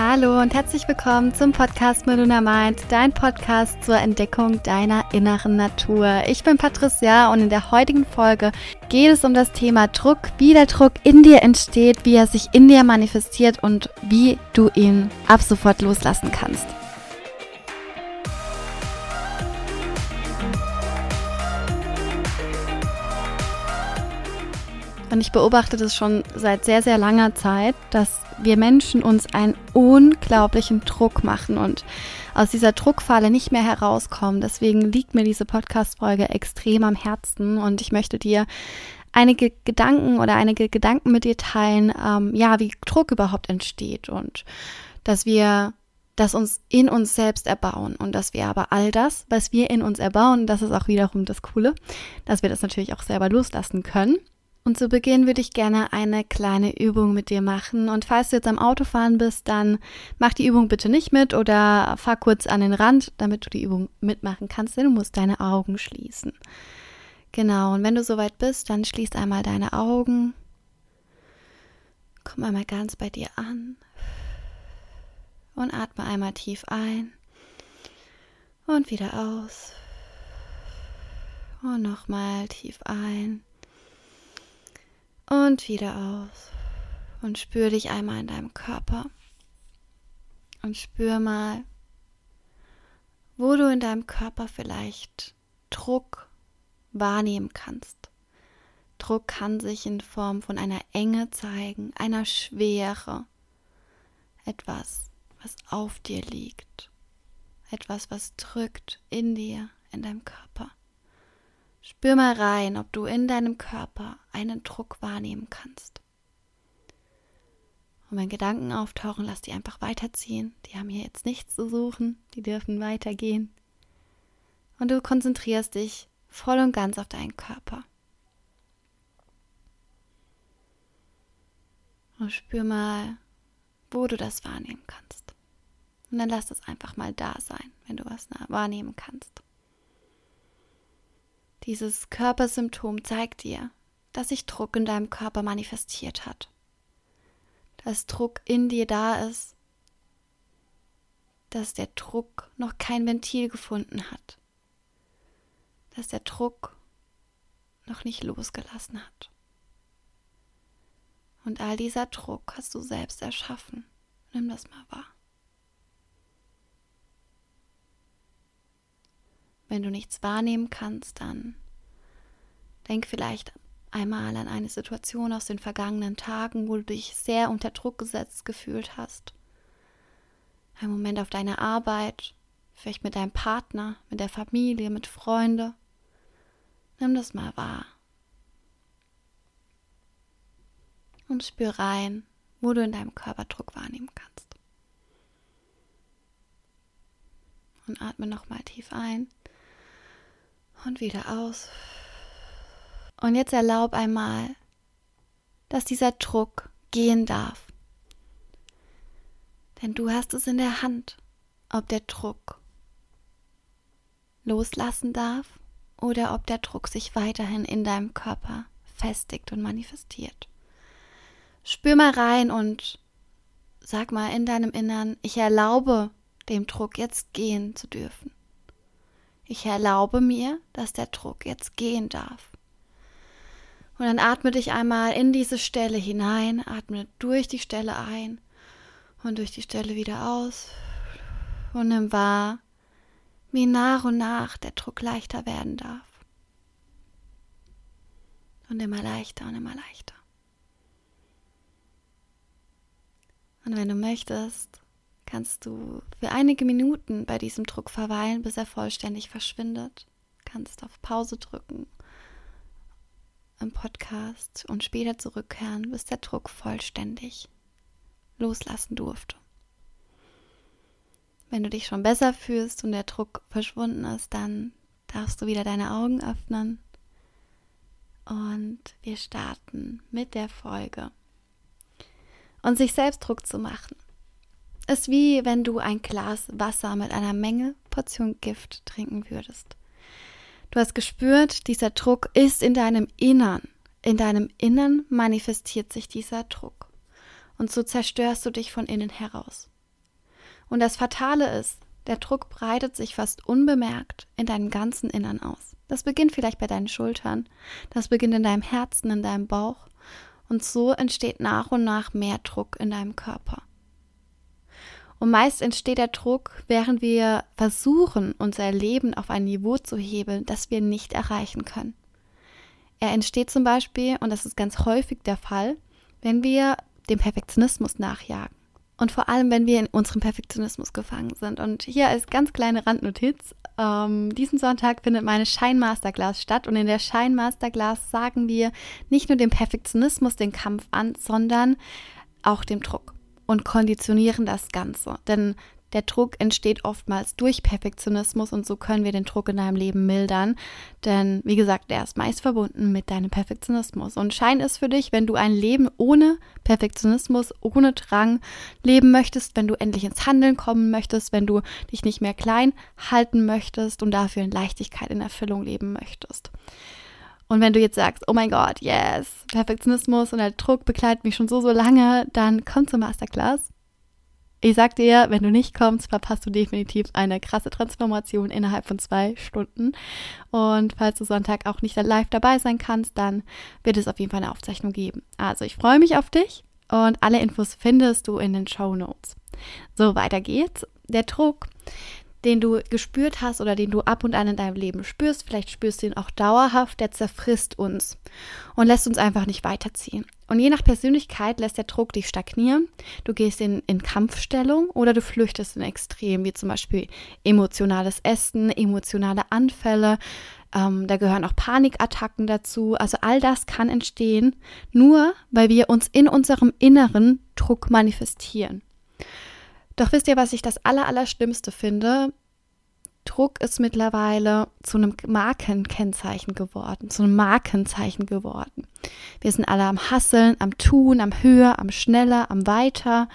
Hallo und herzlich willkommen zum Podcast Meluna Mind, dein Podcast zur Entdeckung deiner inneren Natur. Ich bin Patricia und in der heutigen Folge geht es um das Thema Druck, wie der Druck in dir entsteht, wie er sich in dir manifestiert und wie du ihn ab sofort loslassen kannst. Und ich beobachte das schon seit sehr, sehr langer Zeit, dass wir Menschen uns einen unglaublichen Druck machen und aus dieser Druckfalle nicht mehr herauskommen. Deswegen liegt mir diese Podcast-Folge extrem am Herzen und ich möchte dir einige Gedanken oder einige Gedanken mit dir teilen, ähm, ja, wie Druck überhaupt entsteht und dass wir das uns in uns selbst erbauen und dass wir aber all das, was wir in uns erbauen, das ist auch wiederum das Coole, dass wir das natürlich auch selber loslassen können und zu Beginn würde ich gerne eine kleine Übung mit dir machen. Und falls du jetzt am Autofahren bist, dann mach die Übung bitte nicht mit oder fahr kurz an den Rand, damit du die Übung mitmachen kannst, denn du musst deine Augen schließen. Genau, und wenn du soweit bist, dann schließ einmal deine Augen. Komm einmal ganz bei dir an. Und atme einmal tief ein. Und wieder aus. Und nochmal tief ein. Und wieder aus. Und spür dich einmal in deinem Körper. Und spür mal, wo du in deinem Körper vielleicht Druck wahrnehmen kannst. Druck kann sich in Form von einer Enge zeigen, einer Schwere, etwas, was auf dir liegt, etwas, was drückt in dir, in deinem Körper. Spür mal rein, ob du in deinem Körper einen Druck wahrnehmen kannst. Und wenn Gedanken auftauchen, lass die einfach weiterziehen. Die haben hier jetzt nichts zu suchen, die dürfen weitergehen. Und du konzentrierst dich voll und ganz auf deinen Körper. Und spür mal, wo du das wahrnehmen kannst. Und dann lass es einfach mal da sein, wenn du was wahrnehmen kannst. Dieses Körpersymptom zeigt dir, dass sich Druck in deinem Körper manifestiert hat. Dass Druck in dir da ist. Dass der Druck noch kein Ventil gefunden hat. Dass der Druck noch nicht losgelassen hat. Und all dieser Druck hast du selbst erschaffen. Nimm das mal wahr. Wenn du nichts wahrnehmen kannst, dann denk vielleicht einmal an eine Situation aus den vergangenen Tagen, wo du dich sehr unter Druck gesetzt gefühlt hast. Ein Moment auf deiner Arbeit, vielleicht mit deinem Partner, mit der Familie, mit Freunden. Nimm das mal wahr. Und spür rein, wo du in deinem Körper Druck wahrnehmen kannst. Und atme nochmal tief ein und wieder aus. Und jetzt erlaub einmal, dass dieser Druck gehen darf. Denn du hast es in der Hand, ob der Druck loslassen darf oder ob der Druck sich weiterhin in deinem Körper festigt und manifestiert. Spür mal rein und sag mal in deinem Innern, ich erlaube dem Druck jetzt gehen zu dürfen. Ich erlaube mir, dass der Druck jetzt gehen darf. Und dann atme dich einmal in diese Stelle hinein, atme durch die Stelle ein und durch die Stelle wieder aus und nimm wahr, wie nach und nach der Druck leichter werden darf. Und immer leichter und immer leichter. Und wenn du möchtest, kannst du für einige Minuten bei diesem Druck verweilen, bis er vollständig verschwindet. Kannst auf Pause drücken im Podcast und später zurückkehren, bis der Druck vollständig loslassen durfte. Wenn du dich schon besser fühlst und der Druck verschwunden ist, dann darfst du wieder deine Augen öffnen und wir starten mit der Folge. Und sich selbst Druck zu machen ist wie wenn du ein Glas Wasser mit einer Menge Portion Gift trinken würdest. Du hast gespürt, dieser Druck ist in deinem Innern. In deinem Innern manifestiert sich dieser Druck. Und so zerstörst du dich von innen heraus. Und das Fatale ist, der Druck breitet sich fast unbemerkt in deinem ganzen Innern aus. Das beginnt vielleicht bei deinen Schultern, das beginnt in deinem Herzen, in deinem Bauch. Und so entsteht nach und nach mehr Druck in deinem Körper. Und meist entsteht der Druck, während wir versuchen, unser Leben auf ein Niveau zu hebeln, das wir nicht erreichen können. Er entsteht zum Beispiel, und das ist ganz häufig der Fall, wenn wir dem Perfektionismus nachjagen. Und vor allem, wenn wir in unserem Perfektionismus gefangen sind. Und hier als ganz kleine Randnotiz, ähm, diesen Sonntag findet meine Shine Masterclass statt. Und in der Shine Masterclass sagen wir nicht nur dem Perfektionismus den Kampf an, sondern auch dem Druck und konditionieren das Ganze. Denn der Druck entsteht oftmals durch Perfektionismus und so können wir den Druck in deinem Leben mildern. Denn wie gesagt, der ist meist verbunden mit deinem Perfektionismus. Und Schein ist für dich, wenn du ein Leben ohne Perfektionismus, ohne Drang leben möchtest, wenn du endlich ins Handeln kommen möchtest, wenn du dich nicht mehr klein halten möchtest und dafür in Leichtigkeit, in Erfüllung leben möchtest. Und wenn du jetzt sagst, oh mein Gott, yes, Perfektionismus und der Druck begleitet mich schon so, so lange, dann komm zur Masterclass. Ich sag dir, wenn du nicht kommst, verpasst du definitiv eine krasse Transformation innerhalb von zwei Stunden. Und falls du Sonntag auch nicht live dabei sein kannst, dann wird es auf jeden Fall eine Aufzeichnung geben. Also ich freue mich auf dich und alle Infos findest du in den Show Notes. So, weiter geht's. Der Druck den du gespürt hast oder den du ab und an in deinem Leben spürst, vielleicht spürst du ihn auch dauerhaft, der zerfrisst uns und lässt uns einfach nicht weiterziehen. Und je nach Persönlichkeit lässt der Druck dich stagnieren. Du gehst in, in Kampfstellung oder du flüchtest in Extrem, wie zum Beispiel emotionales Essen, emotionale Anfälle. Ähm, da gehören auch Panikattacken dazu. Also all das kann entstehen, nur weil wir uns in unserem Inneren Druck manifestieren. Doch wisst ihr, was ich das Allerallerschlimmste finde? Druck ist mittlerweile zu einem Markenkennzeichen geworden, zu einem Markenzeichen geworden. Wir sind alle am Hasseln, am Tun, am Höher, am Schneller, am Weiter.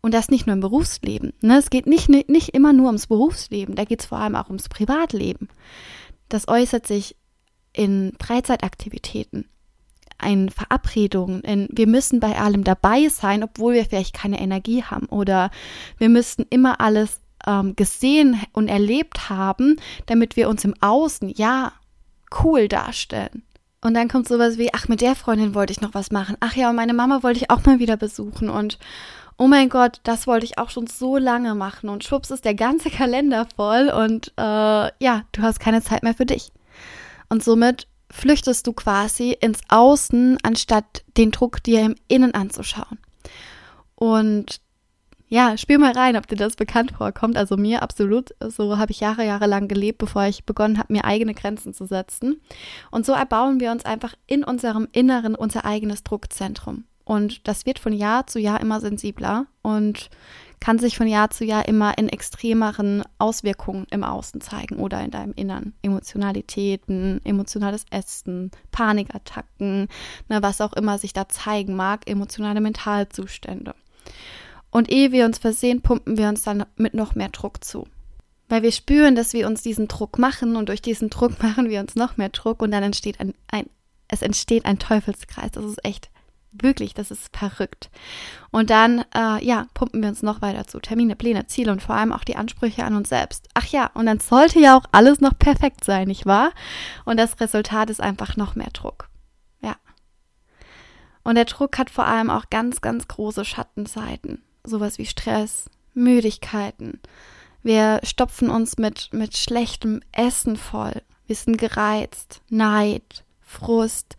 Und das nicht nur im Berufsleben. Ne? Es geht nicht, nicht immer nur ums Berufsleben, da geht es vor allem auch ums Privatleben. Das äußert sich in Freizeitaktivitäten, in Verabredungen, in wir müssen bei allem dabei sein, obwohl wir vielleicht keine Energie haben oder wir müssten immer alles ähm, gesehen und erlebt haben, damit wir uns im Außen ja cool darstellen. Und dann kommt sowas wie, ach, mit der Freundin wollte ich noch was machen. Ach ja, und meine Mama wollte ich auch mal wieder besuchen. Und oh mein Gott, das wollte ich auch schon so lange machen. Und schwupps ist der ganze Kalender voll und äh, ja, du hast keine Zeit mehr für dich. Und somit flüchtest du quasi ins Außen, anstatt den Druck dir im Innen anzuschauen. Und ja, spiel mal rein, ob dir das bekannt vorkommt. Also mir absolut. So habe ich Jahre, Jahre lang gelebt, bevor ich begonnen habe, mir eigene Grenzen zu setzen. Und so erbauen wir uns einfach in unserem Inneren unser eigenes Druckzentrum. Und das wird von Jahr zu Jahr immer sensibler und kann sich von Jahr zu Jahr immer in extremeren Auswirkungen im Außen zeigen oder in deinem Innern. Emotionalitäten, emotionales Essen, Panikattacken, ne, was auch immer sich da zeigen mag, emotionale Mentalzustände. Und ehe wir uns versehen, pumpen wir uns dann mit noch mehr Druck zu. Weil wir spüren, dass wir uns diesen Druck machen und durch diesen Druck machen wir uns noch mehr Druck und dann entsteht ein, ein es entsteht ein Teufelskreis. Das ist echt Wirklich, das ist verrückt. Und dann, äh, ja, pumpen wir uns noch weiter zu. Termine, Pläne, Ziele und vor allem auch die Ansprüche an uns selbst. Ach ja, und dann sollte ja auch alles noch perfekt sein, nicht wahr? Und das Resultat ist einfach noch mehr Druck. Ja. Und der Druck hat vor allem auch ganz, ganz große Schattenseiten. Sowas wie Stress, Müdigkeiten. Wir stopfen uns mit, mit schlechtem Essen voll. Wir sind gereizt, Neid, Frust,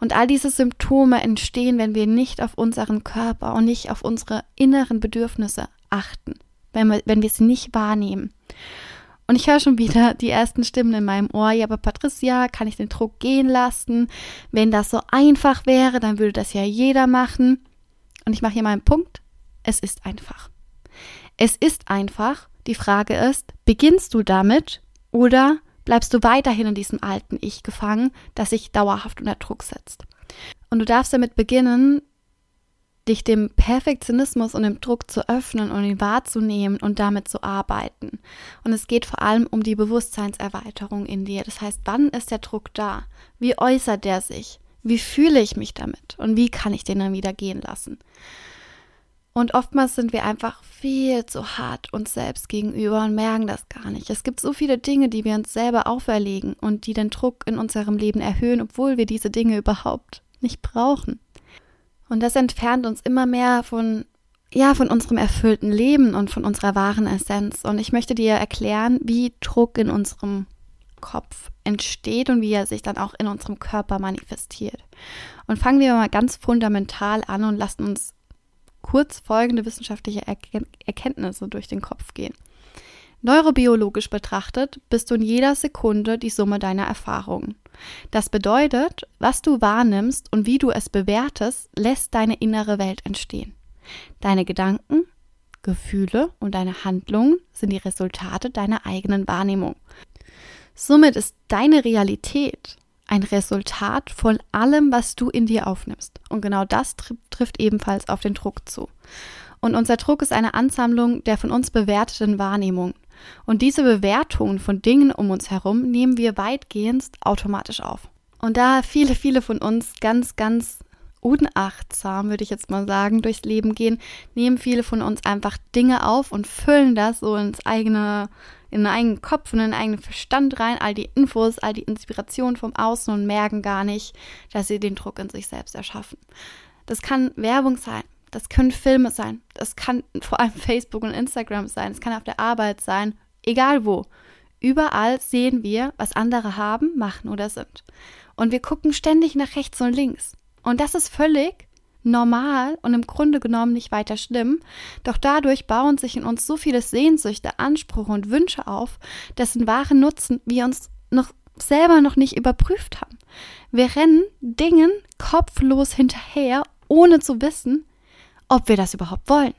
und all diese Symptome entstehen, wenn wir nicht auf unseren Körper und nicht auf unsere inneren Bedürfnisse achten, wenn wir, wenn wir sie nicht wahrnehmen. Und ich höre schon wieder die ersten Stimmen in meinem Ohr. Ja, aber Patricia, kann ich den Druck gehen lassen? Wenn das so einfach wäre, dann würde das ja jeder machen. Und ich mache hier mal einen Punkt. Es ist einfach. Es ist einfach. Die Frage ist, beginnst du damit oder bleibst du weiterhin in diesem alten Ich gefangen, das sich dauerhaft unter Druck setzt. Und du darfst damit beginnen, dich dem Perfektionismus und dem Druck zu öffnen und ihn wahrzunehmen und damit zu arbeiten. Und es geht vor allem um die Bewusstseinserweiterung in dir. Das heißt, wann ist der Druck da? Wie äußert der sich? Wie fühle ich mich damit? Und wie kann ich den dann wieder gehen lassen? Und oftmals sind wir einfach viel zu hart uns selbst gegenüber und merken das gar nicht. Es gibt so viele Dinge, die wir uns selber auferlegen und die den Druck in unserem Leben erhöhen, obwohl wir diese Dinge überhaupt nicht brauchen. Und das entfernt uns immer mehr von, ja, von unserem erfüllten Leben und von unserer wahren Essenz. Und ich möchte dir erklären, wie Druck in unserem Kopf entsteht und wie er sich dann auch in unserem Körper manifestiert. Und fangen wir mal ganz fundamental an und lassen uns kurz folgende wissenschaftliche Erkenntnisse durch den Kopf gehen. Neurobiologisch betrachtet bist du in jeder Sekunde die Summe deiner Erfahrungen. Das bedeutet, was du wahrnimmst und wie du es bewertest, lässt deine innere Welt entstehen. Deine Gedanken, Gefühle und deine Handlungen sind die Resultate deiner eigenen Wahrnehmung. Somit ist deine Realität ein Resultat von allem, was du in dir aufnimmst. Und genau das tr trifft ebenfalls auf den Druck zu. Und unser Druck ist eine Ansammlung der von uns bewerteten Wahrnehmungen. Und diese Bewertungen von Dingen um uns herum nehmen wir weitgehend automatisch auf. Und da viele, viele von uns ganz, ganz unachtsam, würde ich jetzt mal sagen, durchs Leben gehen, nehmen viele von uns einfach Dinge auf und füllen das so ins eigene in den eigenen Kopf und in den eigenen Verstand rein, all die Infos, all die Inspiration vom Außen und merken gar nicht, dass sie den Druck in sich selbst erschaffen. Das kann Werbung sein, das können Filme sein, das kann vor allem Facebook und Instagram sein, es kann auf der Arbeit sein, egal wo. Überall sehen wir, was andere haben, machen oder sind. Und wir gucken ständig nach rechts und links. Und das ist völlig normal und im Grunde genommen nicht weiter schlimm, doch dadurch bauen sich in uns so viele Sehnsüchte, Ansprüche und Wünsche auf, dessen wahren Nutzen wir uns noch selber noch nicht überprüft haben. Wir rennen Dingen kopflos hinterher, ohne zu wissen, ob wir das überhaupt wollen,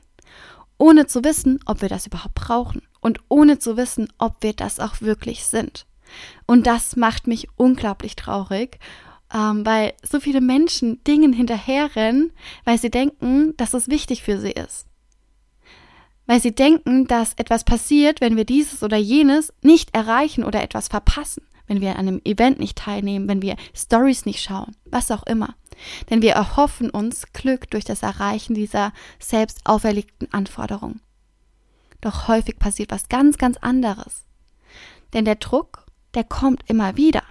ohne zu wissen, ob wir das überhaupt brauchen und ohne zu wissen, ob wir das auch wirklich sind. Und das macht mich unglaublich traurig ähm, weil so viele Menschen Dingen hinterherrennen, weil sie denken, dass es wichtig für sie ist. Weil sie denken, dass etwas passiert, wenn wir dieses oder jenes nicht erreichen oder etwas verpassen, wenn wir an einem Event nicht teilnehmen, wenn wir Stories nicht schauen, was auch immer. Denn wir erhoffen uns Glück durch das Erreichen dieser selbst auferlegten Anforderungen. Doch häufig passiert was ganz, ganz anderes. Denn der Druck, der kommt immer wieder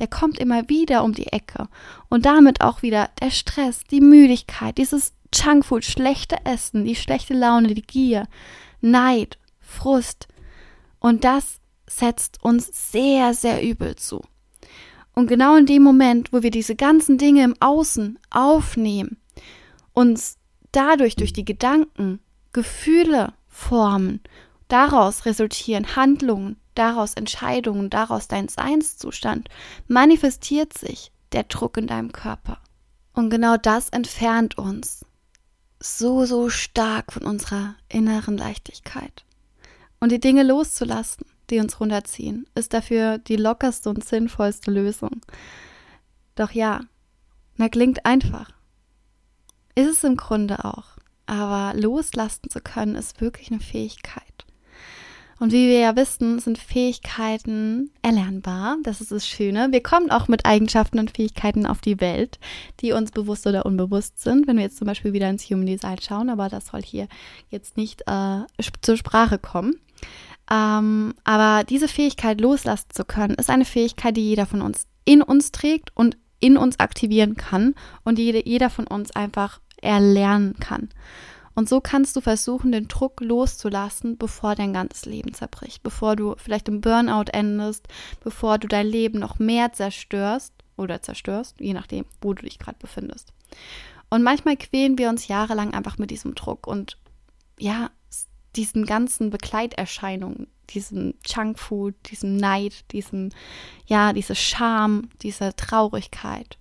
der kommt immer wieder um die Ecke. Und damit auch wieder der Stress, die Müdigkeit, dieses Junkfood, schlechte Essen, die schlechte Laune, die Gier, Neid, Frust. Und das setzt uns sehr, sehr übel zu. Und genau in dem Moment, wo wir diese ganzen Dinge im Außen aufnehmen, uns dadurch durch die Gedanken Gefühle formen, daraus resultieren Handlungen, daraus Entscheidungen, daraus dein Seinszustand, manifestiert sich der Druck in deinem Körper. Und genau das entfernt uns so, so stark von unserer inneren Leichtigkeit. Und die Dinge loszulassen, die uns runterziehen, ist dafür die lockerste und sinnvollste Lösung. Doch ja, na klingt einfach. Ist es im Grunde auch. Aber loslassen zu können, ist wirklich eine Fähigkeit. Und wie wir ja wissen, sind Fähigkeiten erlernbar. Das ist das Schöne. Wir kommen auch mit Eigenschaften und Fähigkeiten auf die Welt, die uns bewusst oder unbewusst sind. Wenn wir jetzt zum Beispiel wieder ins Human Design schauen, aber das soll hier jetzt nicht äh, zur Sprache kommen. Ähm, aber diese Fähigkeit loslassen zu können, ist eine Fähigkeit, die jeder von uns in uns trägt und in uns aktivieren kann und die jeder von uns einfach erlernen kann. Und so kannst du versuchen, den Druck loszulassen, bevor dein ganzes Leben zerbricht, bevor du vielleicht im Burnout endest, bevor du dein Leben noch mehr zerstörst oder zerstörst, je nachdem, wo du dich gerade befindest. Und manchmal quälen wir uns jahrelang einfach mit diesem Druck und ja, diesen ganzen Begleiterscheinungen, diesem Junkfood, diesem Neid, diesem, ja, diese Scham, diese Traurigkeit.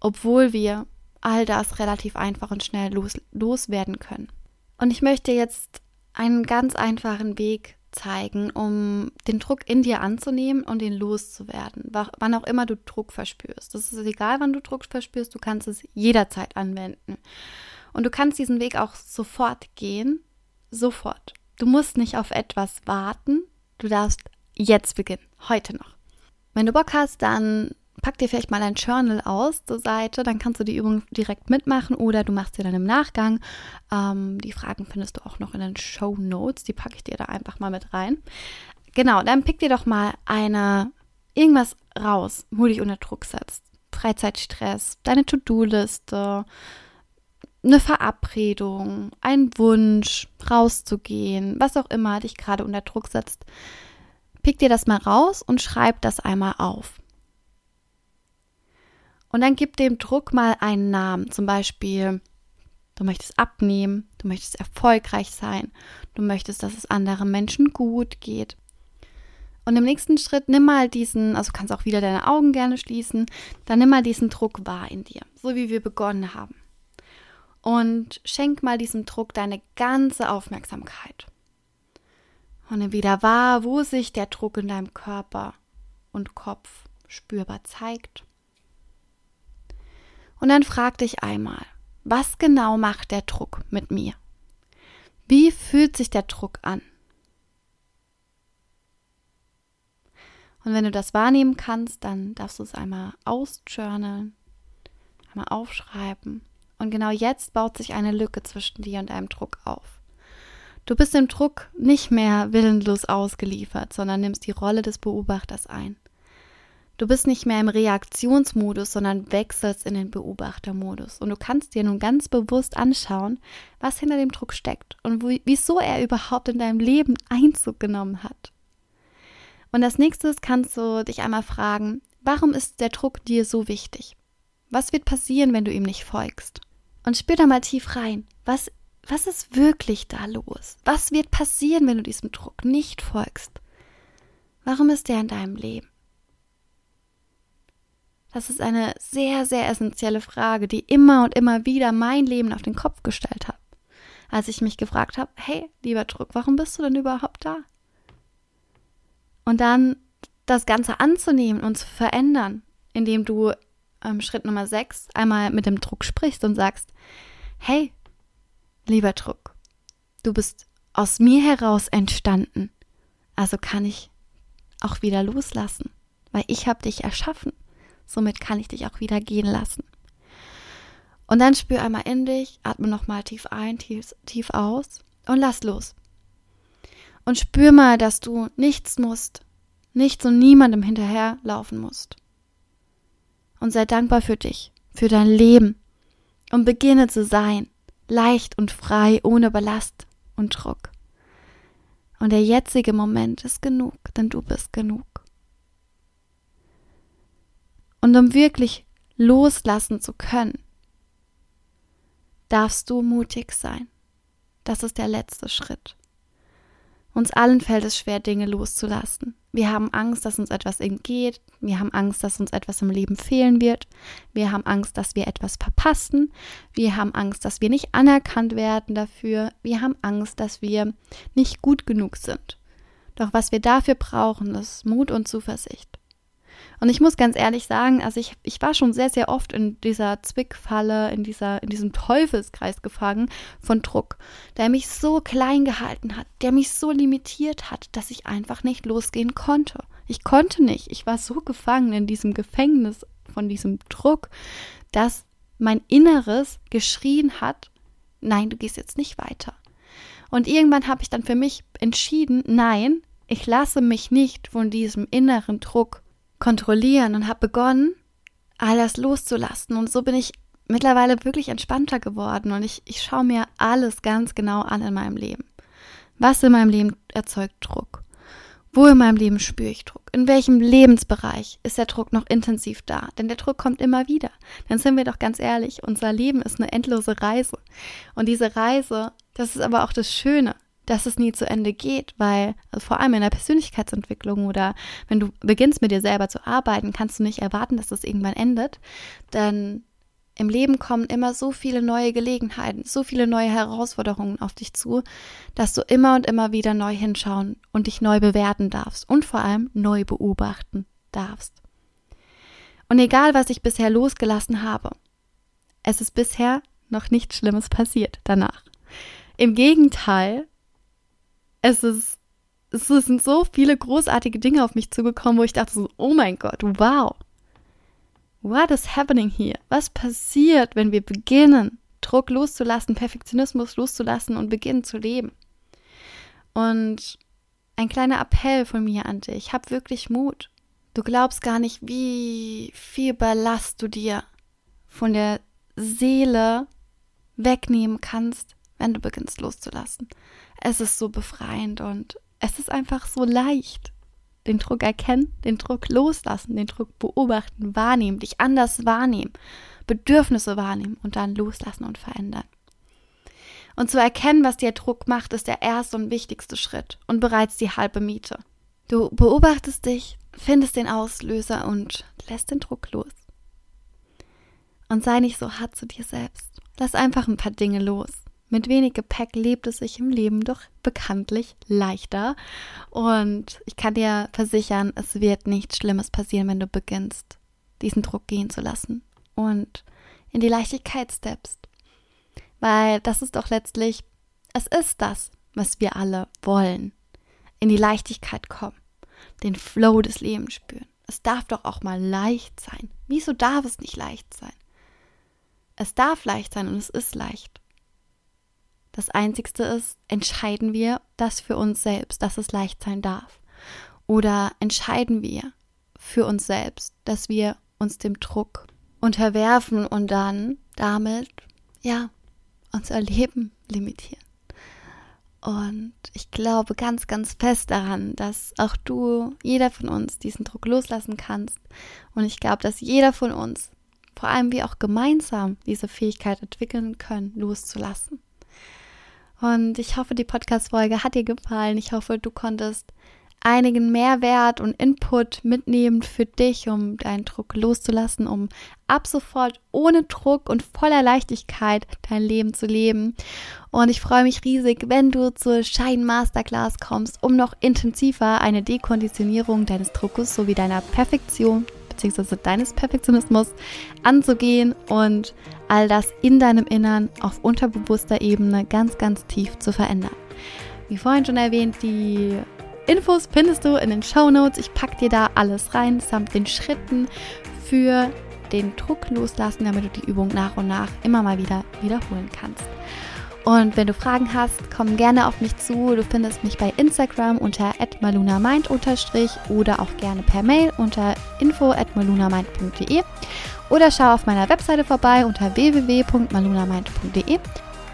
Obwohl wir all das relativ einfach und schnell los, loswerden können. Und ich möchte jetzt einen ganz einfachen Weg zeigen, um den Druck in dir anzunehmen und ihn loszuwerden, wann auch immer du Druck verspürst. Das ist egal, wann du Druck verspürst, du kannst es jederzeit anwenden. Und du kannst diesen Weg auch sofort gehen, sofort. Du musst nicht auf etwas warten, du darfst jetzt beginnen, heute noch. Wenn du Bock hast, dann pack dir vielleicht mal ein Journal aus zur Seite, dann kannst du die Übung direkt mitmachen oder du machst sie dann im Nachgang. Ähm, die Fragen findest du auch noch in den Show Notes, die packe ich dir da einfach mal mit rein. Genau, dann pick dir doch mal eine irgendwas raus, wo dich unter Druck setzt. Freizeitstress, deine To-Do-Liste, eine Verabredung, ein Wunsch, rauszugehen, was auch immer dich gerade unter Druck setzt. Pick dir das mal raus und schreib das einmal auf. Und dann gib dem Druck mal einen Namen. Zum Beispiel, du möchtest abnehmen, du möchtest erfolgreich sein, du möchtest, dass es anderen Menschen gut geht. Und im nächsten Schritt nimm mal diesen, also kannst auch wieder deine Augen gerne schließen, dann nimm mal diesen Druck wahr in dir, so wie wir begonnen haben. Und schenk mal diesem Druck deine ganze Aufmerksamkeit. Und nimm wieder wahr, wo sich der Druck in deinem Körper und Kopf spürbar zeigt. Und dann frag dich einmal, was genau macht der Druck mit mir? Wie fühlt sich der Druck an? Und wenn du das wahrnehmen kannst, dann darfst du es einmal ausjournalen, einmal aufschreiben. Und genau jetzt baut sich eine Lücke zwischen dir und deinem Druck auf. Du bist dem Druck nicht mehr willenlos ausgeliefert, sondern nimmst die Rolle des Beobachters ein. Du bist nicht mehr im Reaktionsmodus, sondern wechselst in den Beobachtermodus. Und du kannst dir nun ganz bewusst anschauen, was hinter dem Druck steckt und wieso er überhaupt in deinem Leben Einzug genommen hat. Und als nächstes kannst du dich einmal fragen, warum ist der Druck dir so wichtig? Was wird passieren, wenn du ihm nicht folgst? Und spür da mal tief rein. Was, was ist wirklich da los? Was wird passieren, wenn du diesem Druck nicht folgst? Warum ist der in deinem Leben? Das ist eine sehr, sehr essentielle Frage, die immer und immer wieder mein Leben auf den Kopf gestellt hat. Als ich mich gefragt habe, hey, lieber Druck, warum bist du denn überhaupt da? Und dann das Ganze anzunehmen und zu verändern, indem du ähm, Schritt Nummer 6 einmal mit dem Druck sprichst und sagst, hey, lieber Druck, du bist aus mir heraus entstanden, also kann ich auch wieder loslassen, weil ich habe dich erschaffen. Somit kann ich dich auch wieder gehen lassen. Und dann spür einmal in dich, atme nochmal tief ein, tief, tief aus und lass los. Und spür mal, dass du nichts musst, nichts und niemandem hinterherlaufen musst. Und sei dankbar für dich, für dein Leben und beginne zu sein, leicht und frei, ohne Ballast und Druck. Und der jetzige Moment ist genug, denn du bist genug. Und um wirklich loslassen zu können, darfst du mutig sein. Das ist der letzte Schritt. Uns allen fällt es schwer, Dinge loszulassen. Wir haben Angst, dass uns etwas entgeht. Wir haben Angst, dass uns etwas im Leben fehlen wird. Wir haben Angst, dass wir etwas verpassen. Wir haben Angst, dass wir nicht anerkannt werden dafür. Wir haben Angst, dass wir nicht gut genug sind. Doch was wir dafür brauchen, ist Mut und Zuversicht. Und ich muss ganz ehrlich sagen, also ich, ich war schon sehr, sehr oft in dieser Zwickfalle, in, dieser, in diesem Teufelskreis gefangen von Druck, der mich so klein gehalten hat, der mich so limitiert hat, dass ich einfach nicht losgehen konnte. Ich konnte nicht. Ich war so gefangen in diesem Gefängnis von diesem Druck, dass mein Inneres geschrien hat, nein, du gehst jetzt nicht weiter. Und irgendwann habe ich dann für mich entschieden, nein, ich lasse mich nicht von diesem inneren Druck kontrollieren und habe begonnen, all das loszulassen. Und so bin ich mittlerweile wirklich entspannter geworden und ich, ich schaue mir alles ganz genau an in meinem Leben. Was in meinem Leben erzeugt Druck? Wo in meinem Leben spüre ich Druck? In welchem Lebensbereich ist der Druck noch intensiv da? Denn der Druck kommt immer wieder. Dann sind wir doch ganz ehrlich, unser Leben ist eine endlose Reise. Und diese Reise, das ist aber auch das Schöne dass es nie zu Ende geht, weil also vor allem in der Persönlichkeitsentwicklung oder wenn du beginnst mit dir selber zu arbeiten, kannst du nicht erwarten, dass das irgendwann endet, denn im Leben kommen immer so viele neue Gelegenheiten, so viele neue Herausforderungen auf dich zu, dass du immer und immer wieder neu hinschauen und dich neu bewerten darfst und vor allem neu beobachten darfst. Und egal, was ich bisher losgelassen habe, es ist bisher noch nichts Schlimmes passiert danach. Im Gegenteil, es ist, es sind so viele großartige Dinge auf mich zugekommen, wo ich dachte so, oh mein Gott, wow. what is happening here? Was passiert, wenn wir beginnen, Druck loszulassen, Perfektionismus loszulassen und beginnen zu leben? Und ein kleiner Appell von mir an dich. Hab wirklich Mut. Du glaubst gar nicht, wie viel Ballast du dir von der Seele wegnehmen kannst, wenn du beginnst loszulassen. Es ist so befreiend und es ist einfach so leicht. Den Druck erkennen, den Druck loslassen, den Druck beobachten, wahrnehmen, dich anders wahrnehmen, Bedürfnisse wahrnehmen und dann loslassen und verändern. Und zu erkennen, was dir Druck macht, ist der erste und wichtigste Schritt und bereits die halbe Miete. Du beobachtest dich, findest den Auslöser und lässt den Druck los. Und sei nicht so hart zu dir selbst. Lass einfach ein paar Dinge los. Mit wenig Gepäck lebt es sich im Leben doch bekanntlich leichter. Und ich kann dir versichern, es wird nichts Schlimmes passieren, wenn du beginnst, diesen Druck gehen zu lassen und in die Leichtigkeit steppst. Weil das ist doch letztlich, es ist das, was wir alle wollen. In die Leichtigkeit kommen, den Flow des Lebens spüren. Es darf doch auch mal leicht sein. Wieso darf es nicht leicht sein? Es darf leicht sein und es ist leicht. Das Einzigste ist, entscheiden wir das für uns selbst, dass es leicht sein darf. Oder entscheiden wir für uns selbst, dass wir uns dem Druck unterwerfen und dann damit, ja, unser Leben limitieren. Und ich glaube ganz, ganz fest daran, dass auch du, jeder von uns, diesen Druck loslassen kannst. Und ich glaube, dass jeder von uns, vor allem wir auch gemeinsam, diese Fähigkeit entwickeln können, loszulassen. Und ich hoffe, die Podcast-Folge hat dir gefallen. Ich hoffe, du konntest einigen Mehrwert und Input mitnehmen für dich, um deinen Druck loszulassen, um ab sofort ohne Druck und voller Leichtigkeit dein Leben zu leben. Und ich freue mich riesig, wenn du zur Shine Masterclass kommst, um noch intensiver eine Dekonditionierung deines Druckes sowie deiner Perfektion bzw. deines Perfektionismus anzugehen und all das in deinem Innern auf unterbewusster Ebene ganz, ganz tief zu verändern. Wie vorhin schon erwähnt, die Infos findest du in den Show Notes. Ich packe dir da alles rein, samt den Schritten für den Druck loslassen, damit du die Übung nach und nach immer mal wieder wiederholen kannst. Und wenn du Fragen hast, komm gerne auf mich zu. Du findest mich bei Instagram unter @malunamind oder auch gerne per Mail unter info@malunamind.de oder schau auf meiner Webseite vorbei unter www.malunamind.de.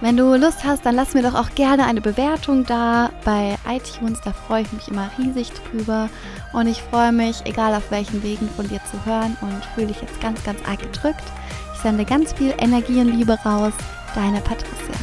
Wenn du Lust hast, dann lass mir doch auch gerne eine Bewertung da bei iTunes. Da freue ich mich immer riesig drüber. Und ich freue mich, egal auf welchen Wegen von dir zu hören und fühle dich jetzt ganz, ganz arg gedrückt. Ich sende ganz viel Energie und Liebe raus. Deine Patricia.